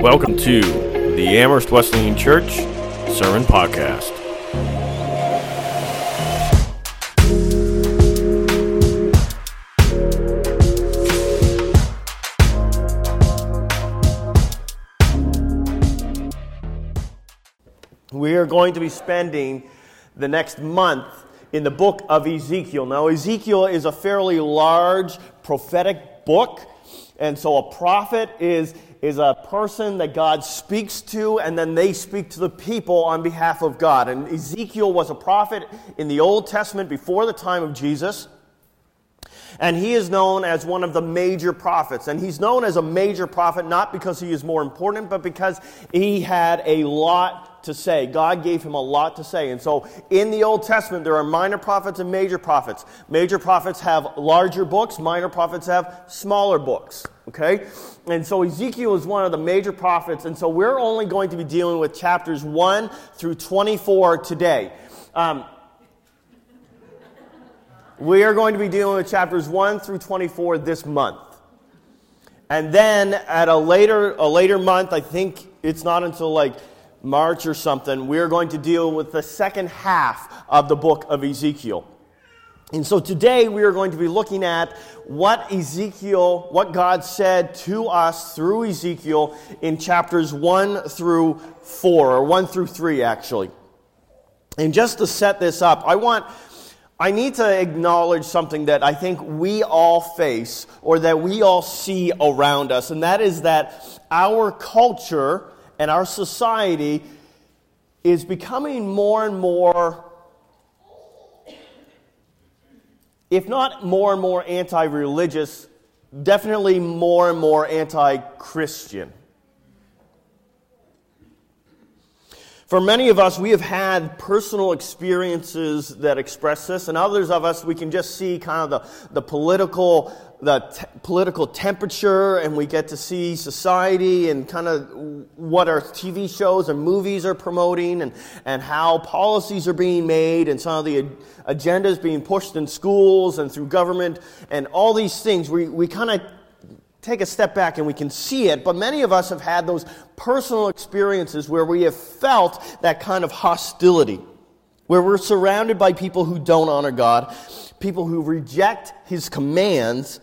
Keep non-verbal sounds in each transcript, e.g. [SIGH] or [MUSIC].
Welcome to the Amherst Wesleyan Church Sermon Podcast. We are going to be spending the next month in the book of Ezekiel. Now, Ezekiel is a fairly large prophetic book, and so a prophet is, is a person that God speaks to, and then they speak to the people on behalf of God. And Ezekiel was a prophet in the Old Testament before the time of Jesus. And he is known as one of the major prophets. And he's known as a major prophet not because he is more important, but because he had a lot to say. God gave him a lot to say. And so in the Old Testament, there are minor prophets and major prophets. Major prophets have larger books, minor prophets have smaller books. Okay? And so Ezekiel is one of the major prophets. And so we're only going to be dealing with chapters 1 through 24 today. Um, we are going to be dealing with chapters 1 through 24 this month. And then at a later, a later month, I think it's not until like March or something, we're going to deal with the second half of the book of Ezekiel. And so today we are going to be looking at what Ezekiel, what God said to us through Ezekiel in chapters 1 through 4, or 1 through 3 actually. And just to set this up, I want I need to acknowledge something that I think we all face or that we all see around us, and that is that our culture and our society is becoming more and more, if not more and more anti religious, definitely more and more anti Christian. For many of us, we have had personal experiences that express this, and others of us, we can just see kind of the, the political, the te- political temperature, and we get to see society and kind of what our TV shows and movies are promoting, and, and how policies are being made, and some of the agendas being pushed in schools and through government, and all these things. We, we kind of take a step back and we can see it, but many of us have had those personal experiences where we have felt that kind of hostility, where we're surrounded by people who don't honor God, people who reject His commands,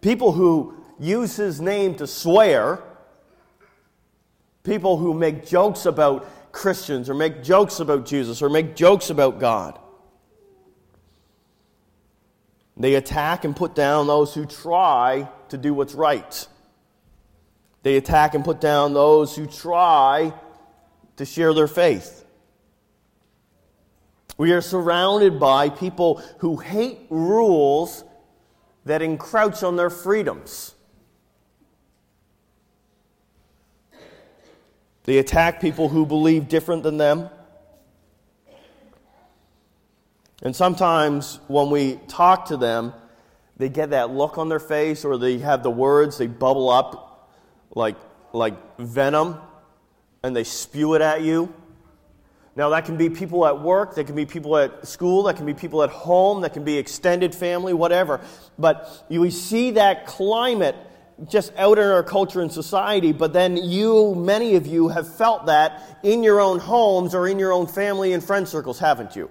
people who use His name to swear, people who make jokes about Christians or make jokes about Jesus or make jokes about God. They attack and put down those who try to do what's right. They attack and put down those who try to share their faith. We are surrounded by people who hate rules that encroach on their freedoms. They attack people who believe different than them. And sometimes when we talk to them, they get that look on their face or they have the words, they bubble up like, like venom and they spew it at you. Now, that can be people at work, that can be people at school, that can be people at home, that can be extended family, whatever. But we see that climate just out in our culture and society, but then you, many of you, have felt that in your own homes or in your own family and friend circles, haven't you?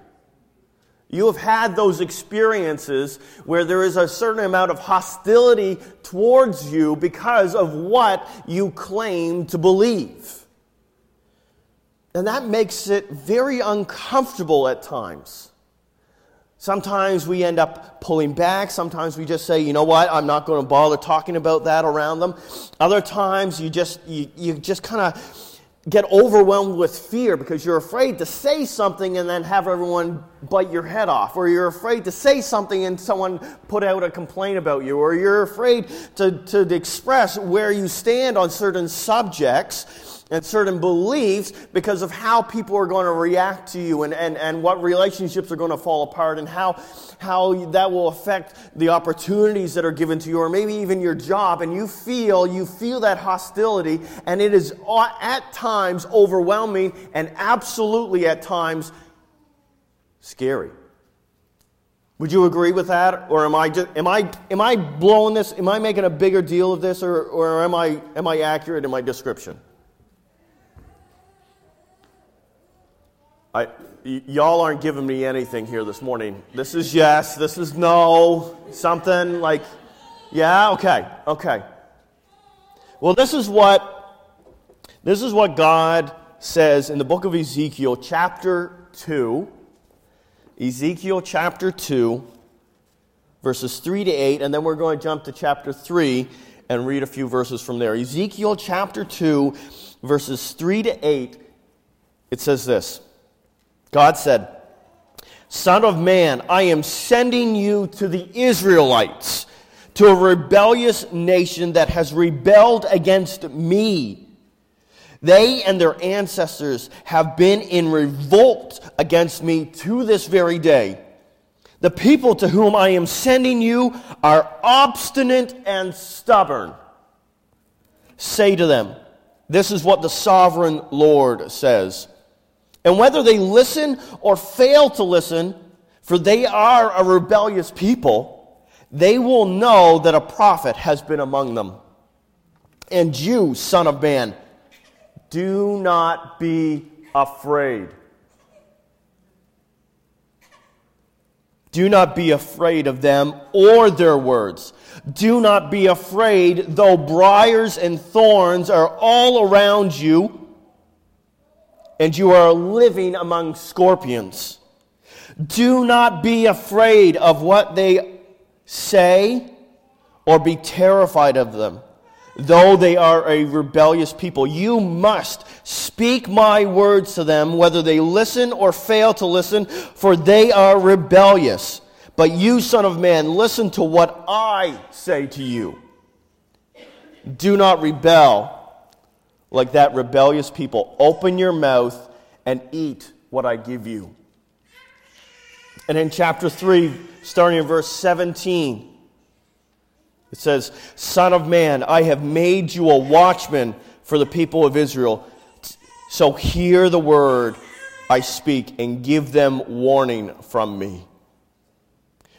You have had those experiences where there is a certain amount of hostility towards you because of what you claim to believe. And that makes it very uncomfortable at times. Sometimes we end up pulling back. Sometimes we just say, you know what, I'm not going to bother talking about that around them. Other times you just, you, you just kind of get overwhelmed with fear because you're afraid to say something and then have everyone bite your head off, or you're afraid to say something and someone put out a complaint about you, or you're afraid to, to express where you stand on certain subjects and certain beliefs because of how people are going to react to you and, and, and what relationships are going to fall apart and how, how that will affect the opportunities that are given to you or maybe even your job and you feel you feel that hostility and it is at times overwhelming and absolutely at times scary Would you agree with that? Or am I, just, am I, am I blowing this? Am I making a bigger deal of this? Or, or am, I, am I accurate in my description? I, y- y'all aren't giving me anything here this morning. This is yes, this is no, something like, yeah, okay, okay. Well, this is what this is what God says in the book of Ezekiel, chapter 2. Ezekiel chapter 2, verses 3 to 8, and then we're going to jump to chapter 3 and read a few verses from there. Ezekiel chapter 2, verses 3 to 8, it says this God said, Son of man, I am sending you to the Israelites, to a rebellious nation that has rebelled against me. They and their ancestors have been in revolt against me to this very day. The people to whom I am sending you are obstinate and stubborn. Say to them, This is what the sovereign Lord says. And whether they listen or fail to listen, for they are a rebellious people, they will know that a prophet has been among them. And you, Son of Man, do not be afraid. Do not be afraid of them or their words. Do not be afraid, though briars and thorns are all around you, and you are living among scorpions. Do not be afraid of what they say or be terrified of them though they are a rebellious people. You must speak my words to them, whether they listen or fail to listen, for they are rebellious. But you, Son of Man, listen to what I say to you. Do not rebel like that rebellious people. Open your mouth and eat what I give you. And in chapter 3, starting in verse 17, it says, Son of man, I have made you a watchman for the people of Israel. So hear the word I speak and give them warning from me.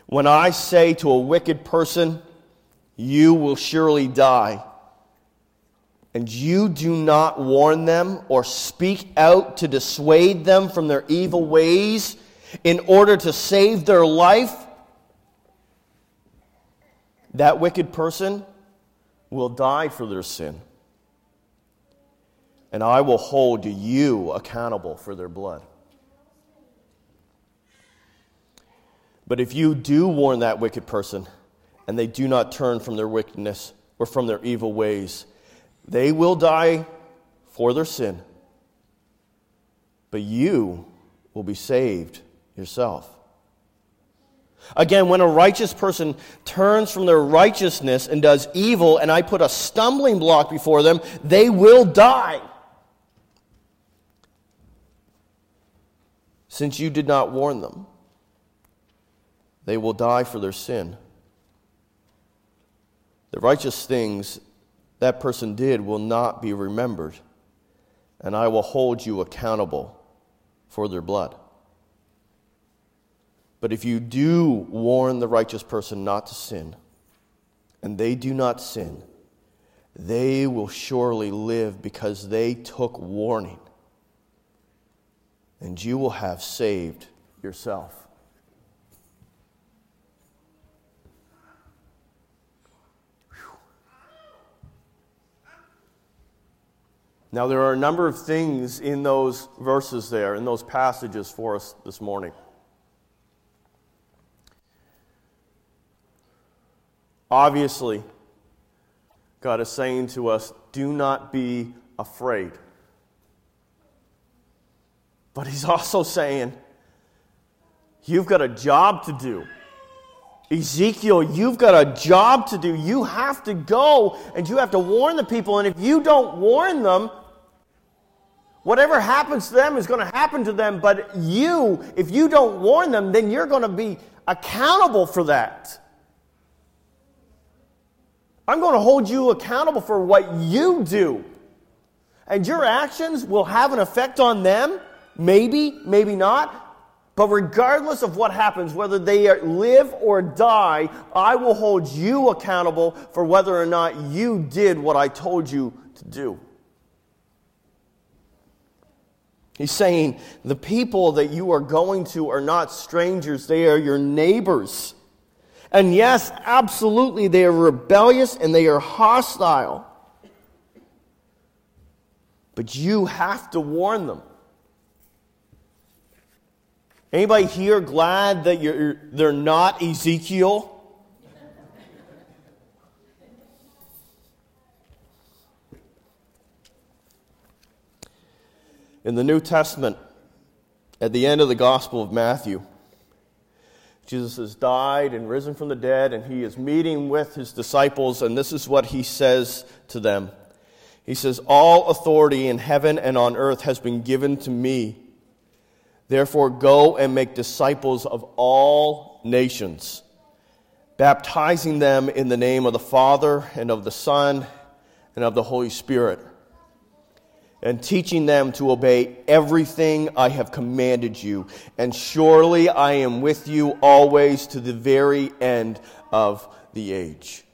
When I say to a wicked person, You will surely die, and you do not warn them or speak out to dissuade them from their evil ways in order to save their life, that wicked person will die for their sin. And I will hold you accountable for their blood. But if you do warn that wicked person, and they do not turn from their wickedness or from their evil ways, they will die for their sin. But you will be saved yourself. Again, when a righteous person turns from their righteousness and does evil, and I put a stumbling block before them, they will die. Since you did not warn them, they will die for their sin. The righteous things that person did will not be remembered, and I will hold you accountable for their blood. But if you do warn the righteous person not to sin, and they do not sin, they will surely live because they took warning, and you will have saved yourself. Now, there are a number of things in those verses there, in those passages for us this morning. Obviously, God is saying to us, do not be afraid. But He's [LAUGHS] also saying, you've got a job to do. Ezekiel, you've got a job to do. You have to go and you have to warn the people. And if you don't warn them, whatever happens to them is going to happen to them. But you, if you don't warn them, then you're going to be accountable for that. I'm going to hold you accountable for what you do. And your actions will have an effect on them. Maybe, maybe not. But regardless of what happens, whether they live or die, I will hold you accountable for whether or not you did what I told you to do. He's saying the people that you are going to are not strangers, they are your neighbors. And yes, absolutely, they are rebellious and they are hostile. But you have to warn them. Anybody here glad that they're not Ezekiel? In the New Testament, at the end of the Gospel of Matthew, Jesus has died and risen from the dead, and he is meeting with his disciples, and this is what he says to them. He says, All authority in heaven and on earth has been given to me. Therefore, go and make disciples of all nations, baptizing them in the name of the Father and of the Son and of the Holy Spirit, and teaching them to obey everything I have commanded you. And surely I am with you always to the very end of the age.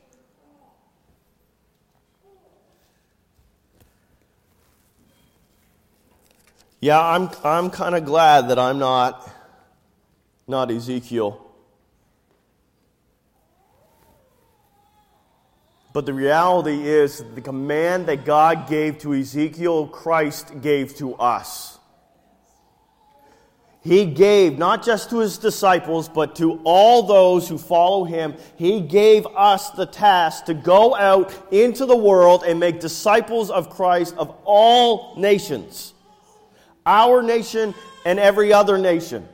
Yeah, I'm, I'm kind of glad that I'm not, not Ezekiel. But the reality is, the command that God gave to Ezekiel, Christ gave to us. He gave not just to his disciples, but to all those who follow him. He gave us the task to go out into the world and make disciples of Christ of all nations our nation and every other nation.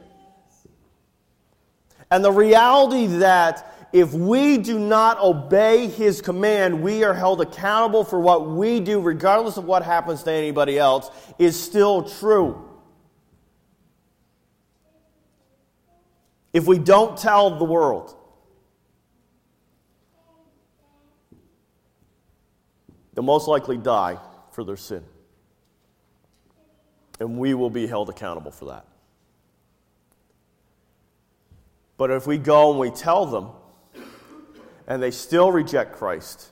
And the reality that if we do not obey his command, we are held accountable for what we do, regardless of what happens to anybody else, is still true. If we don't tell the world, they'll most likely die for their sin and we will be held accountable for that. But if we go and we tell them, and they still reject Christ,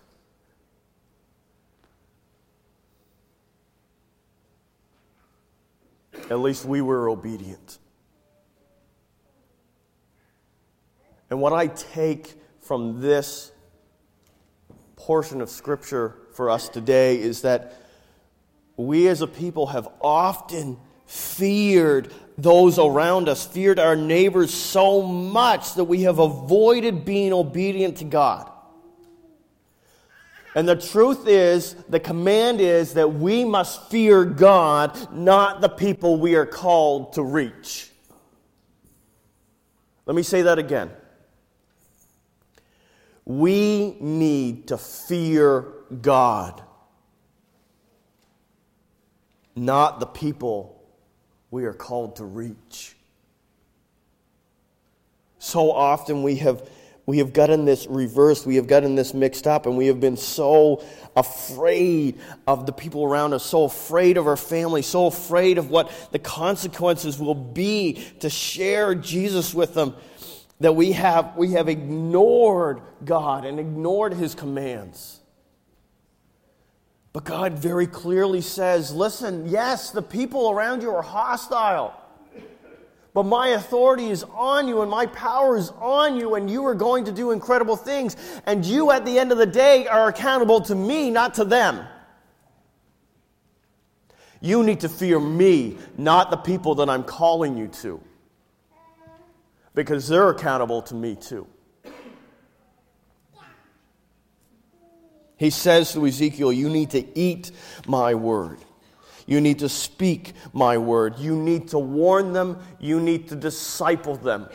at least we were obedient. And what I take from this portion of Scripture for us today is that we as a people have often feared those around us, feared our neighbors so much that we have avoided being obedient to God. And the truth is, the command is that we must fear God, not the people we are called to reach. Let me say that again. We need to fear God not the people we are called to reach. So often we have, we have gotten this reversed, we have gotten this mixed up, and we have been so afraid of the people around us, so afraid of our family, so afraid of what the consequences will be to share Jesus with them that we have, we have ignored God and ignored His commands. But God very clearly says listen, yes, the people around you are hostile. But my authority is on you and my power is on you, and you are going to do incredible things. And you, at the end of the day, are accountable to me, not to them. You need to fear me, not the people that I'm calling you to. Because they're accountable to me too. He says to Ezekiel, You need to eat my word. You need to speak my word. You need to warn them. You need to disciple them.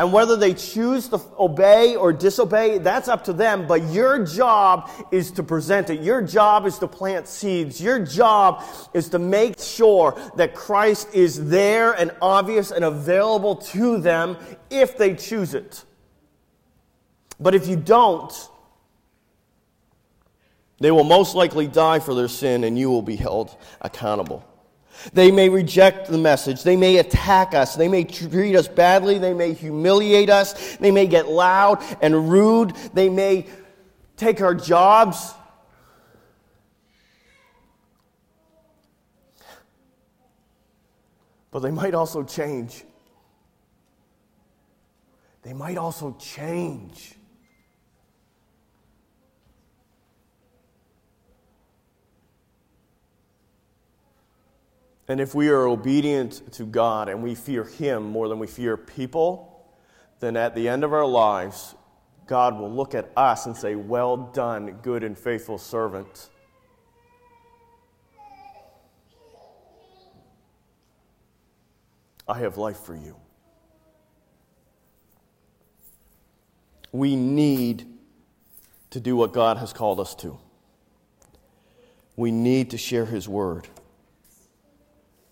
And whether they choose to obey or disobey, that's up to them. But your job is to present it. Your job is to plant seeds. Your job is to make sure that Christ is there and obvious and available to them if they choose it. But if you don't, they will most likely die for their sin, and you will be held accountable. They may reject the message. They may attack us. They may treat us badly. They may humiliate us. They may get loud and rude. They may take our jobs. But they might also change. They might also change. And if we are obedient to God and we fear Him more than we fear people, then at the end of our lives, God will look at us and say, Well done, good and faithful servant. I have life for you. We need to do what God has called us to. We need to share His word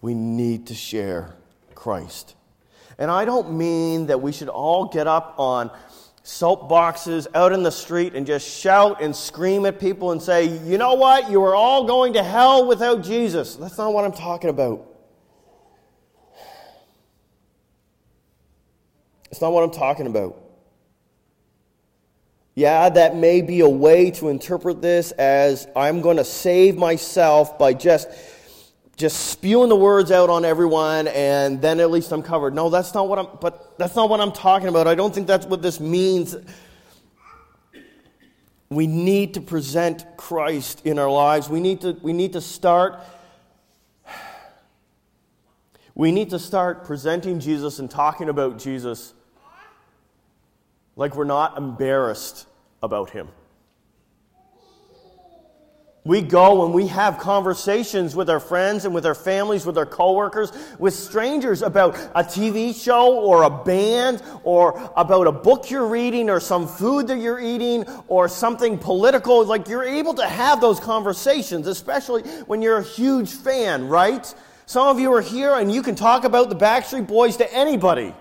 we need to share Christ. And I don't mean that we should all get up on soapboxes out in the street and just shout and scream at people and say, you know what, you are all going to hell without Jesus. That's not what I'm talking about. It's not what I'm talking about. Yeah, that may be a way to interpret this as I'm going to save myself by just just spewing the words out on everyone and then at least I'm covered. No, that's not what I'm but that's not what I'm talking about. I don't think that's what this means. We need to present Christ in our lives. We need to we need to start we need to start presenting Jesus and talking about Jesus like we're not embarrassed about him. We go and we have conversations with our friends and with our families, with our coworkers, with strangers about a TV show or a band or about a book you're reading or some food that you're eating or something political. Like you're able to have those conversations, especially when you're a huge fan, right? Some of you are here and you can talk about the Backstreet Boys to anybody.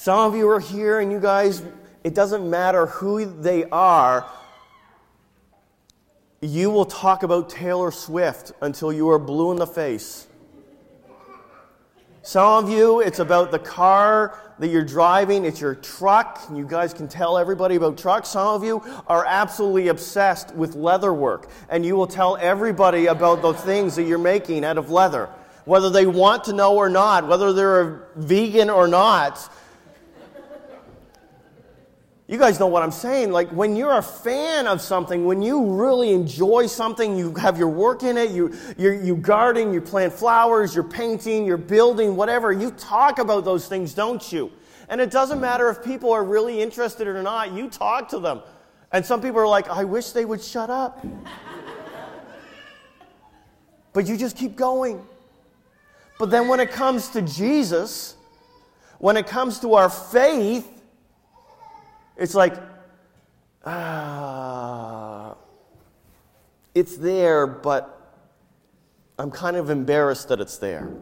Some of you are here and you guys, it doesn't matter who they are, you will talk about Taylor Swift until you are blue in the face. Some of you, it's about the car that you're driving, it's your truck. You guys can tell everybody about trucks. Some of you are absolutely obsessed with leather work, and you will tell everybody about the things that you're making out of leather, whether they want to know or not, whether they're a vegan or not. You guys know what I'm saying. Like when you're a fan of something, when you really enjoy something, you have your work in it, you, you're, you garden, you plant flowers, you're painting, you're building, whatever. You talk about those things, don't you? And it doesn't matter if people are really interested or not, you talk to them. And some people are like, I wish they would shut up. [LAUGHS] but you just keep going. But then when it comes to Jesus, when it comes to our faith, it's like, ah, it's there, but I'm kind of embarrassed that it's there.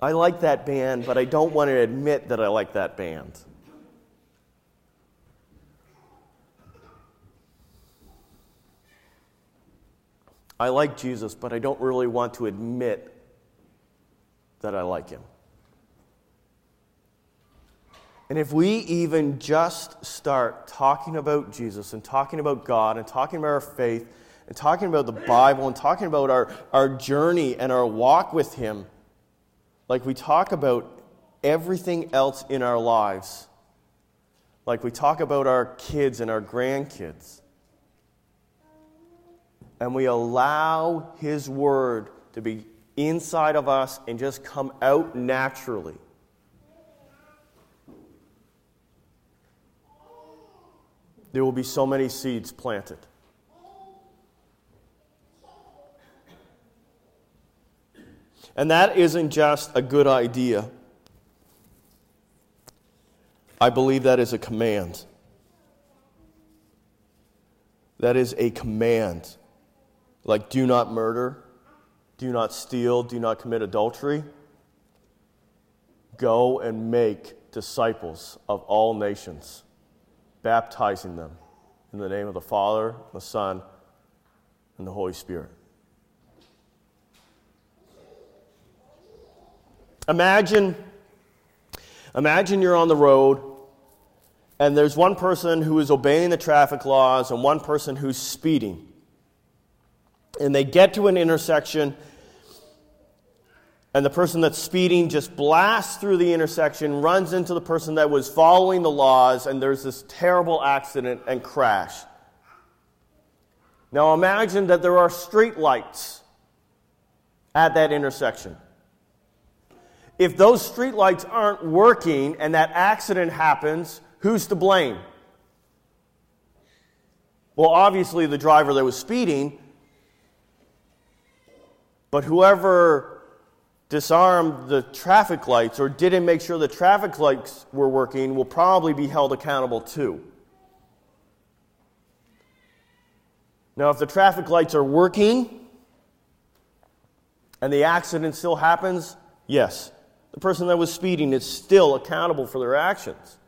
I like that band, but I don't want to admit that I like that band. I like Jesus, but I don't really want to admit that I like him. And if we even just start talking about Jesus and talking about God and talking about our faith and talking about the Bible and talking about our, our journey and our walk with Him, like we talk about everything else in our lives, like we talk about our kids and our grandkids, and we allow His Word to be inside of us and just come out naturally there will be so many seeds planted. And that isn't just a good idea. I believe that is a command. That is a command. Like, do not murder, do not steal, do not commit adultery. Go and make disciples of all nations, baptizing them in the name of the Father, the Son, and the Holy Spirit. Imagine, imagine you're on the road and there's one person who is obeying the traffic laws and one person who's speeding. And they get to an intersection, and the person that's speeding just blasts through the intersection, runs into the person that was following the laws, and there's this terrible accident and crash. Now imagine that there are street lights at that intersection. If those street lights aren't working and that accident happens, who's to blame? Well, obviously the driver that was speeding, but whoever disarmed the traffic lights or didn't make sure the traffic lights were working will probably be held accountable too. Now, if the traffic lights are working and the accident still happens, yes, the person that was speeding is still accountable for their actions.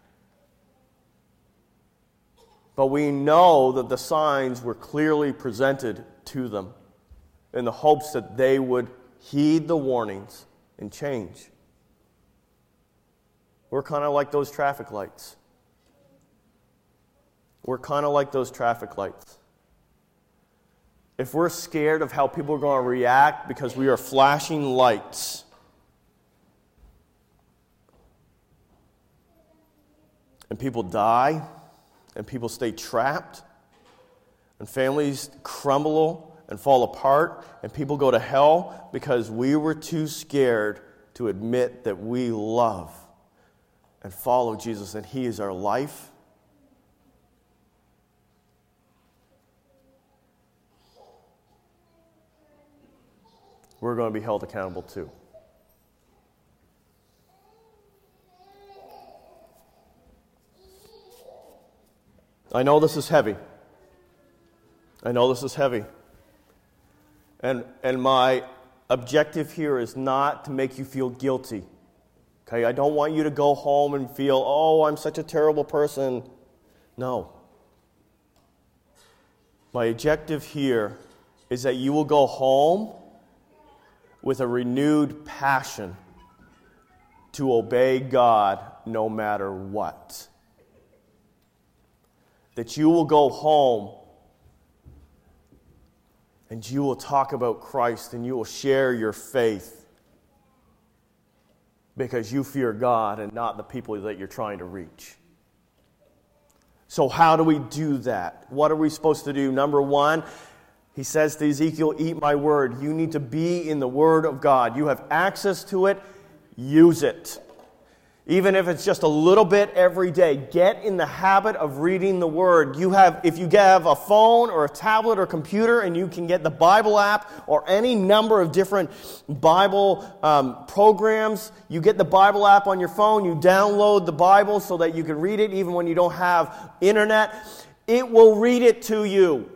But we know that the signs were clearly presented to them in the hopes that they would heed the warnings and change. We're kind of like those traffic lights. We're kind of like those traffic lights. If we're scared of how people are going to react because we are flashing lights, and people die, and people stay trapped, and families crumble and fall apart, and people go to hell because we were too scared to admit that we love and follow Jesus and He is our life. We're going to be held accountable too. I know this is heavy. I know this is heavy. And, and my objective here is not to make you feel guilty. Okay, I don't want you to go home and feel, oh, I'm such a terrible person. No. My objective here is that you will go home with a renewed passion to obey God no matter what that you will go home and you will talk about Christ and you will share your faith because you fear God and not the people that you're trying to reach. So, how do we do that? What are we supposed to do? Number one, he says to Ezekiel, Eat my word. You need to be in the word of God. You have access to it, use it. Even if it's just a little bit every day, get in the habit of reading the Word. You have, if you have a phone or a tablet or computer and you can get the Bible app or any number of different Bible um, programs, you get the Bible app on your phone, you download the Bible so that you can read it even when you don't have internet. It will read it to you.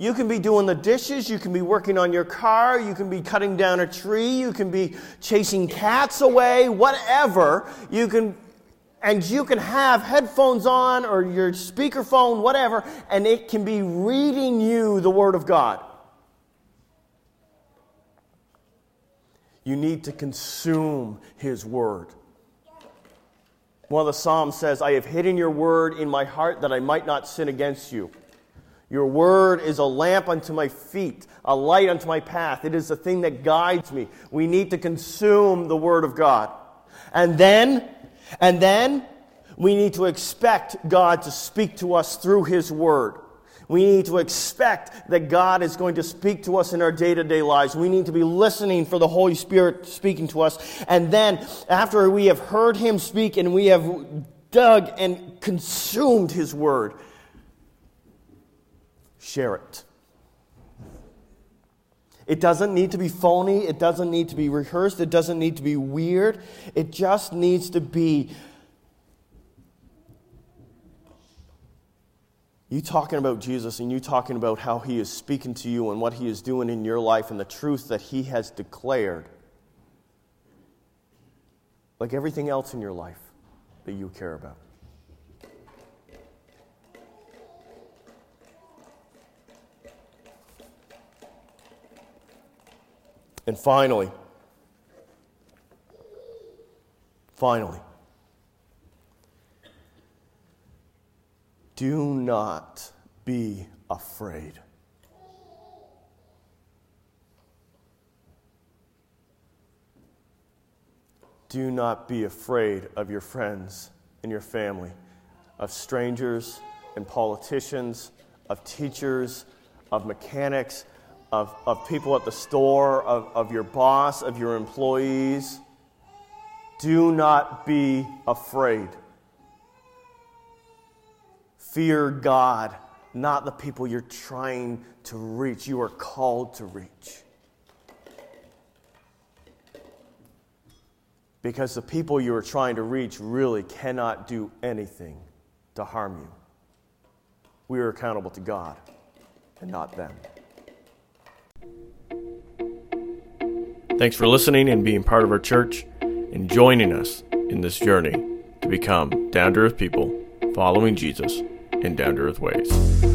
You can be doing the dishes, you can be working on your car, you can be cutting down a tree, you can be chasing cats away, whatever. You can and you can have headphones on or your speakerphone, whatever, and it can be reading you the Word of God. You need to consume His Word. One of the Psalms says, I have hidden your Word in my heart that I might not sin against you. Your word is a lamp unto my feet, a light unto my path. It is the thing that guides me. We need to consume the word of God. And then, and then, we need to expect God to speak to us through his word. We need to expect that God is going to speak to us in our day to day lives. We need to be listening for the Holy Spirit speaking to us. And then, after we have heard Him speak and we have dug and consumed His Word, share it. It doesn't need to be phony. It doesn't need to be rehearsed. It doesn't need to be weird. It just needs to be you talking about Jesus and you talking about how he is speaking to you and what he is doing in your life and the truth that he has declared. like everything else in your life that you care about. And finally, finally, do not be afraid. Do not be afraid of your friends and your family, of strangers and politicians, of teachers, of mechanics, of, of people at the store, of, of your boss, of your employees. Do not be afraid. Fear God, not the people you're trying to reach, you are called to reach. Because the people you are trying to reach really cannot do anything to harm you. We are accountable to God and not them. Thanks for listening and being part of our church and joining us in this journey to become down to earth people following Jesus in down to earth ways.